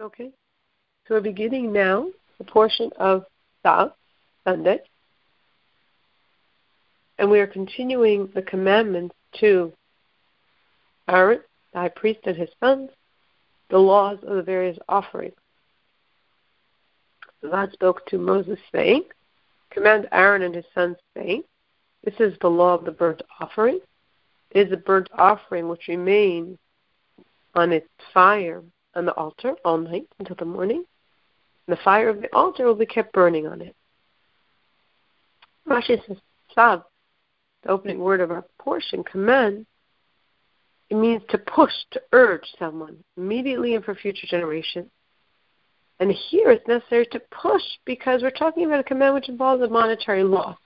Okay? So we're beginning now the portion of Tzav, Sunday. And we are continuing the commandments to Aaron, the high priest, and his sons, the laws of the various offerings. God spoke to Moses, saying, Command Aaron and his sons, saying, This is the law of the burnt offering. It is a burnt offering which remains on its fire on the altar all night until the morning. And the fire of the altar will be kept burning on it. Rashi says, Tzav, the opening word of our portion, command, it means to push, to urge someone immediately and for future generations. And here it's necessary to push because we're talking about a command which involves a monetary loss.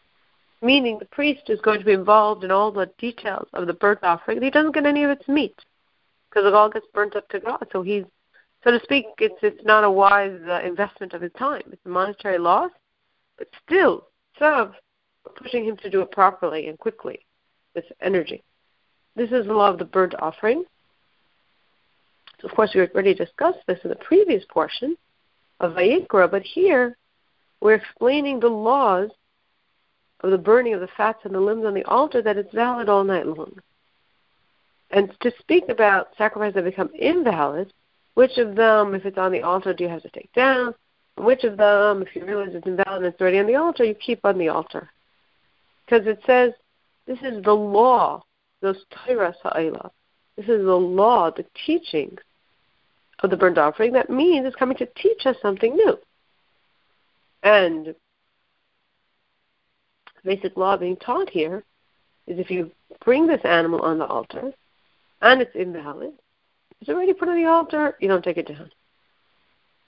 Meaning the priest is going to be involved in all the details of the burnt offering. He doesn't get any of its meat because it all gets burnt up to God. So he's, so to speak, it's it's not a wise uh, investment of his time. It's a monetary loss, but still, Tzav, pushing him to do it properly and quickly with energy. This is the law of the burnt offering. So of course, we already discussed this in the previous portion of Vayikra, but here we're explaining the laws of the burning of the fats and the limbs on the altar that it's valid all night long. And to speak about sacrifices that become invalid, which of them, if it's on the altar, do you have to take down? Which of them, if you realize it's invalid and it's already on the altar, you keep on the altar? Because it says this is the law those Torah Ha'ela. This is the law, the teachings of the burnt offering. That means it's coming to teach us something new. And basic law being taught here is if you bring this animal on the altar and it's invalid, it's already put on the altar, you don't take it down.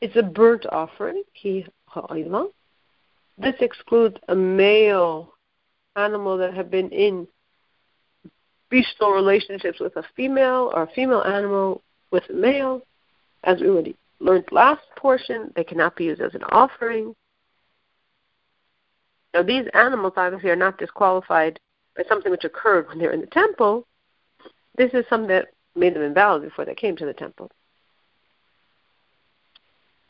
It's a burnt offering. This excludes a male animal that had been in bestial relationships with a female or a female animal with a male. As we already learned last portion, they cannot be used as an offering. Now, these animals obviously are not disqualified by something which occurred when they're in the temple. This is something that made them invalid before they came to the temple.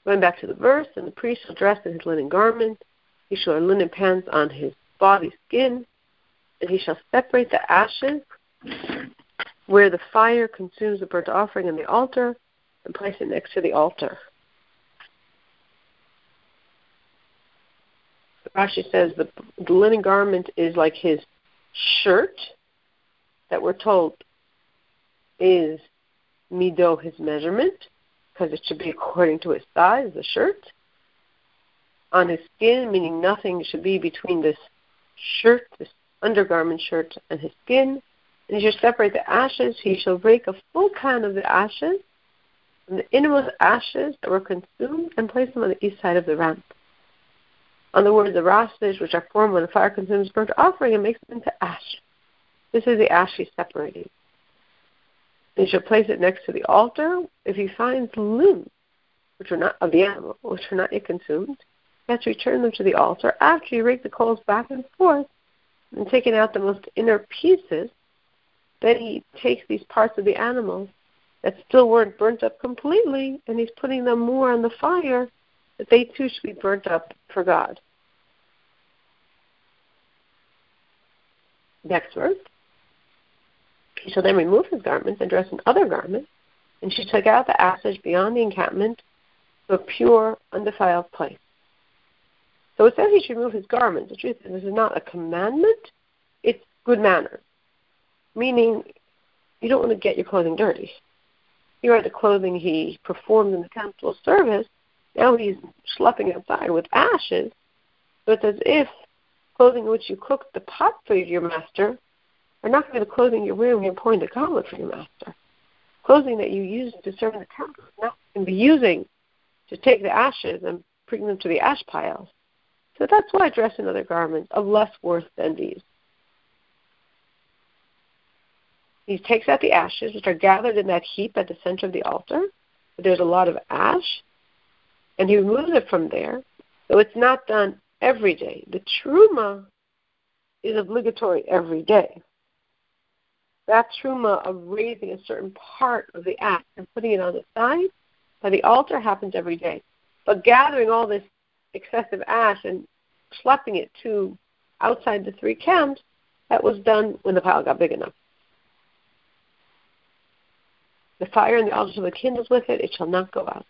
Going back to the verse, and the priest shall dress in his linen garment, he shall wear linen pants on his body skin, and he shall separate the ashes where the fire consumes the burnt offering and the altar, and place it next to the altar. Rashi says the, the linen garment is like his shirt that we're told is mido, his measurement, because it should be according to his size, the shirt. On his skin, meaning nothing should be between this shirt, this undergarment shirt, and his skin. And he shall separate the ashes. He shall break a full can of the ashes from the innermost ashes that were consumed and place them on the east side of the ramp. On the words of ashes, which are formed when the fire consumes burnt offering and makes them into ash. This is the ash he's separating. He shall place it next to the altar. If he finds limbs, which are not of the animal, which are not yet consumed, he has to return them to the altar after you rake the coals back and forth and taking out the most inner pieces then he takes these parts of the animal that still weren't burnt up completely, and he's putting them more on the fire that they too should be burnt up for God. Next verse. He shall then remove his garments and dress in other garments, and she took out the ashes beyond the encampment to a pure, undefiled place. So it says he should remove his garments. The truth is, this is not a commandment, it's good manners meaning you don't want to get your clothing dirty. Here are the clothing he performed in the temple service. Now he's schlepping outside with ashes. So it's as if clothing in which you cooked the pot for your master are not going to be the clothing you're you're pouring the goblet for your master. Clothing that you use to serve in the temple is not going to be using to take the ashes and bring them to the ash piles. So that's why I dress in other garments of less worth than these. He takes out the ashes, which are gathered in that heap at the center of the altar. There's a lot of ash, and he removes it from there. So it's not done every day. The truma is obligatory every day. That truma of raising a certain part of the ash and putting it on the side by the altar happens every day. But gathering all this excessive ash and schlepping it to outside the three camps, that was done when the pile got big enough. The fire in the altar shall be kindled with it, it shall not go out.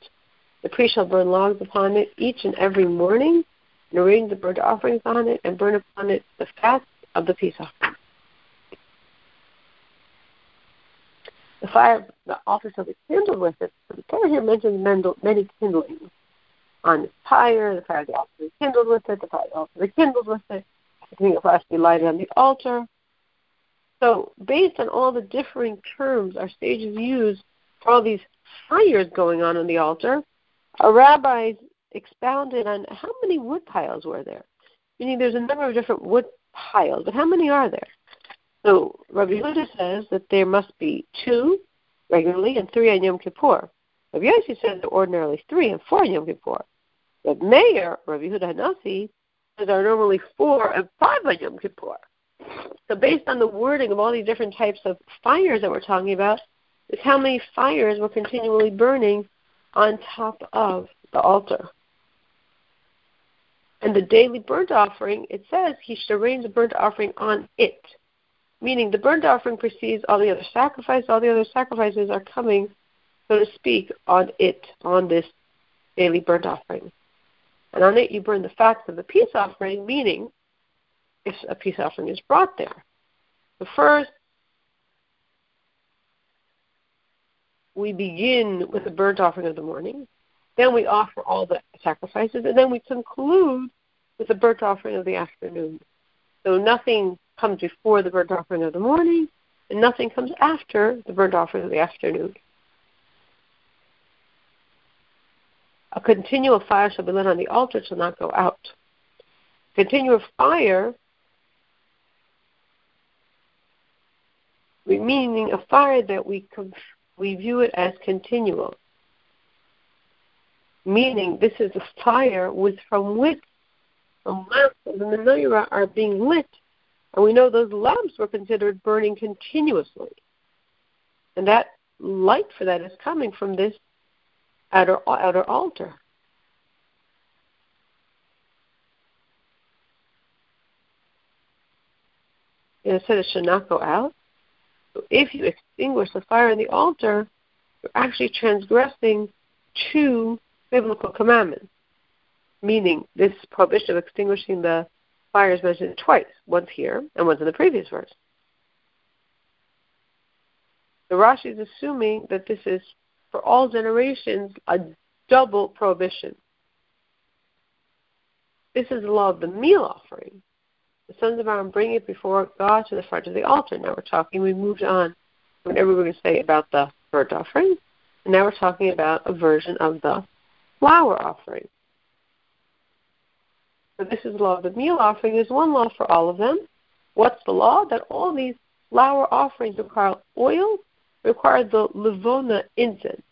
The priest shall burn logs upon it each and every morning, and arrange the burnt offerings on it, and burn upon it the fat of the peace offering. The fire, the altar shall be kindled with it. the Torah here mentions many kindlings on the fire. The fire of the altar is kindled with it. The fire of the altar is kindled with it. The thing of fire be lighted on the altar. So, based on all the differing terms our sages use for all these fires going on on the altar, our rabbis expounded on how many wood piles were there. Meaning, there's a number of different wood piles, but how many are there? So, Rabbi Yehuda says that there must be two regularly and three on Yom Kippur. Rabbi Yossi says there ordinarily three and four on Yom Kippur. But Meir, Rabbi Yehuda Hanasi, says there are normally four and five on Yom Kippur. So based on the wording of all these different types of fires that we're talking about, is how many fires were continually burning on top of the altar. And the daily burnt offering, it says he should arrange the burnt offering on it. Meaning the burnt offering precedes all the other sacrifices, all the other sacrifices are coming, so to speak, on it, on this daily burnt offering. And on it you burn the fats of the peace offering, meaning if a peace offering is brought there. The first, we begin with the burnt offering of the morning. Then we offer all the sacrifices, and then we conclude with the burnt offering of the afternoon. So nothing comes before the burnt offering of the morning, and nothing comes after the burnt offering of the afternoon. A continual fire shall be lit on the altar, shall not go out. Continual fire meaning a fire that we we view it as continual. Meaning this is a fire with from which the lamps of the menorah are being lit, and we know those lamps were considered burning continuously. And that light for that is coming from this outer outer altar. And it said it should not go out. So if you extinguish the fire in the altar, you're actually transgressing two biblical commandments. Meaning, this prohibition of extinguishing the fire is mentioned twice, once here and once in the previous verse. The Rashi is assuming that this is for all generations a double prohibition. This is the law of the meal offering, the sons of Aaron bring it before God to the front of the altar. Now we're talking, we moved on whenever we were going to say about the burnt offering, and now we're talking about a version of the flour offering. So this is the law of the meal offering. There's one law for all of them. What's the law? That all these flour offerings require oil, require the levona incense.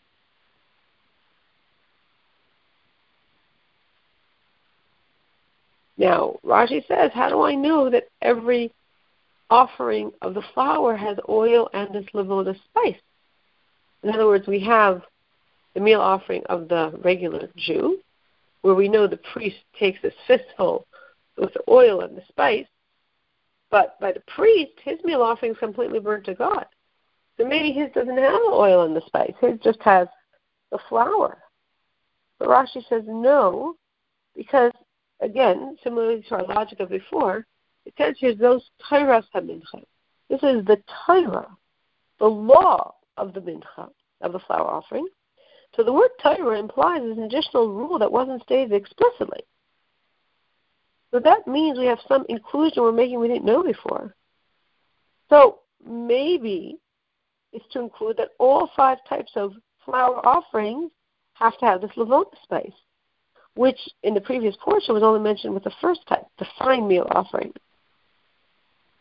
Now, Rashi says, how do I know that every offering of the flour has oil and this levona spice? In other words, we have the meal offering of the regular Jew, where we know the priest takes this fistful with the oil and the spice, but by the priest, his meal offering is completely burnt to God. So maybe his doesn't have the oil and the spice. His just has the flour. But Rashi says no, because again, similarly to our logic of before, it says here those Torahs HaMincha. This is the Torah, the law of the mincha, of the flour offering. So the word Torah implies an additional rule that wasn't stated explicitly. So that means we have some inclusion we're making we didn't know before. So maybe it's to include that all five types of flour offerings have to have this Levona spice which in the previous portion was only mentioned with the first type, the fine meal offering.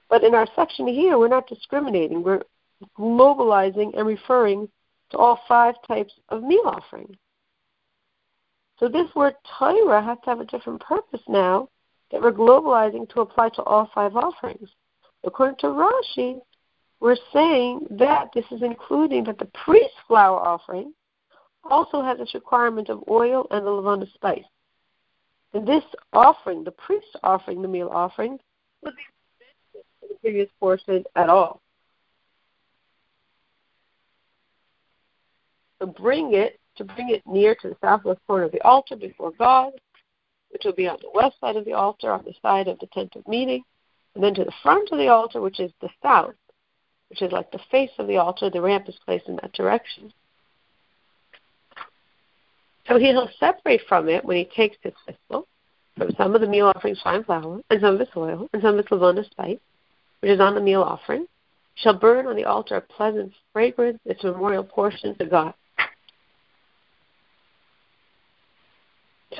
But in our section here, we're not discriminating. We're globalizing and referring to all five types of meal offering. So this word Torah has to have a different purpose now that we're globalizing to apply to all five offerings. According to Rashi, we're saying that this is including that the priest flour offering also has this requirement of oil and the levona spice. And this offering, the priest offering the meal offering, would be the previous portion at all. To bring it, to bring it near to the southwest corner of the altar before God, which will be on the west side of the altar, on the side of the tent of meeting, and then to the front of the altar, which is the south, which is like the face of the altar. The ramp is placed in that direction. So he'll separate from it when he takes his thistle, from some of the meal offering's fine flour, and some of its oil, and some of its levona spice, which is on the meal offering, shall burn on the altar a pleasant fragrance, its memorial portion to God.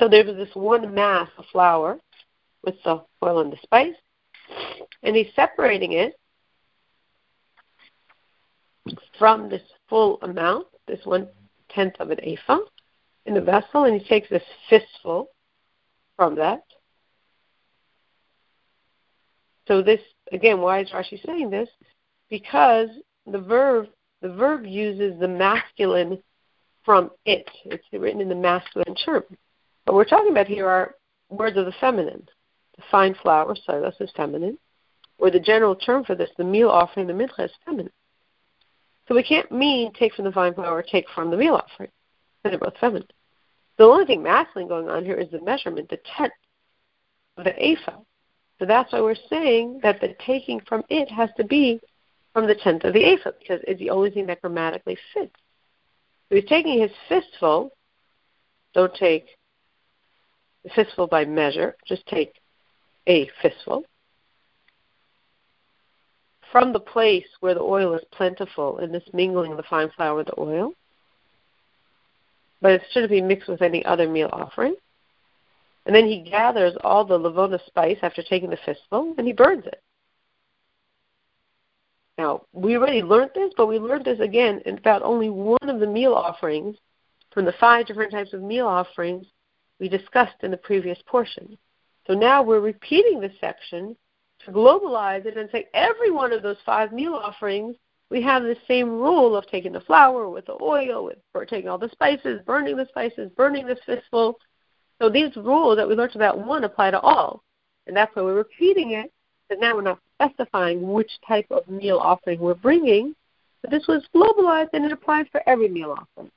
So there was this one mass of flour with the oil and the spice, and he's separating it from this full amount, this one tenth of an ephah, in the vessel, and he takes this fistful from that. So this again, why is Rashi saying this? Because the verb the verb uses the masculine from it. It's written in the masculine term. What we're talking about here are words of the feminine. The fine flour, this is feminine. Or the general term for this, the meal offering, the mincha is feminine. So we can't mean take from the fine flour, take from the meal offering. They're both feminine. The only thing masculine going on here is the measurement, the tenth of the ephah. So that's why we're saying that the taking from it has to be from the tenth of the ephah, because it's the only thing that grammatically fits. So he's taking his fistful, don't take fistful by measure, just take a fistful. From the place where the oil is plentiful in this mingling of the fine flour with the oil, but it shouldn't be mixed with any other meal offering. And then he gathers all the levona spice after taking the fistful and he burns it. Now, we already learned this, but we learned this again about only one of the meal offerings from the five different types of meal offerings we discussed in the previous portion. So now we're repeating this section to globalize it and say every one of those five meal offerings, we have the same rule of taking the flour with the oil, with or taking all the spices, burning the spices, burning the fistful. So these rules that we learned about one apply to all. And that's why we're repeating it, because now we're not specifying which type of meal offering we're bringing, but this was globalized and it applies for every meal offering.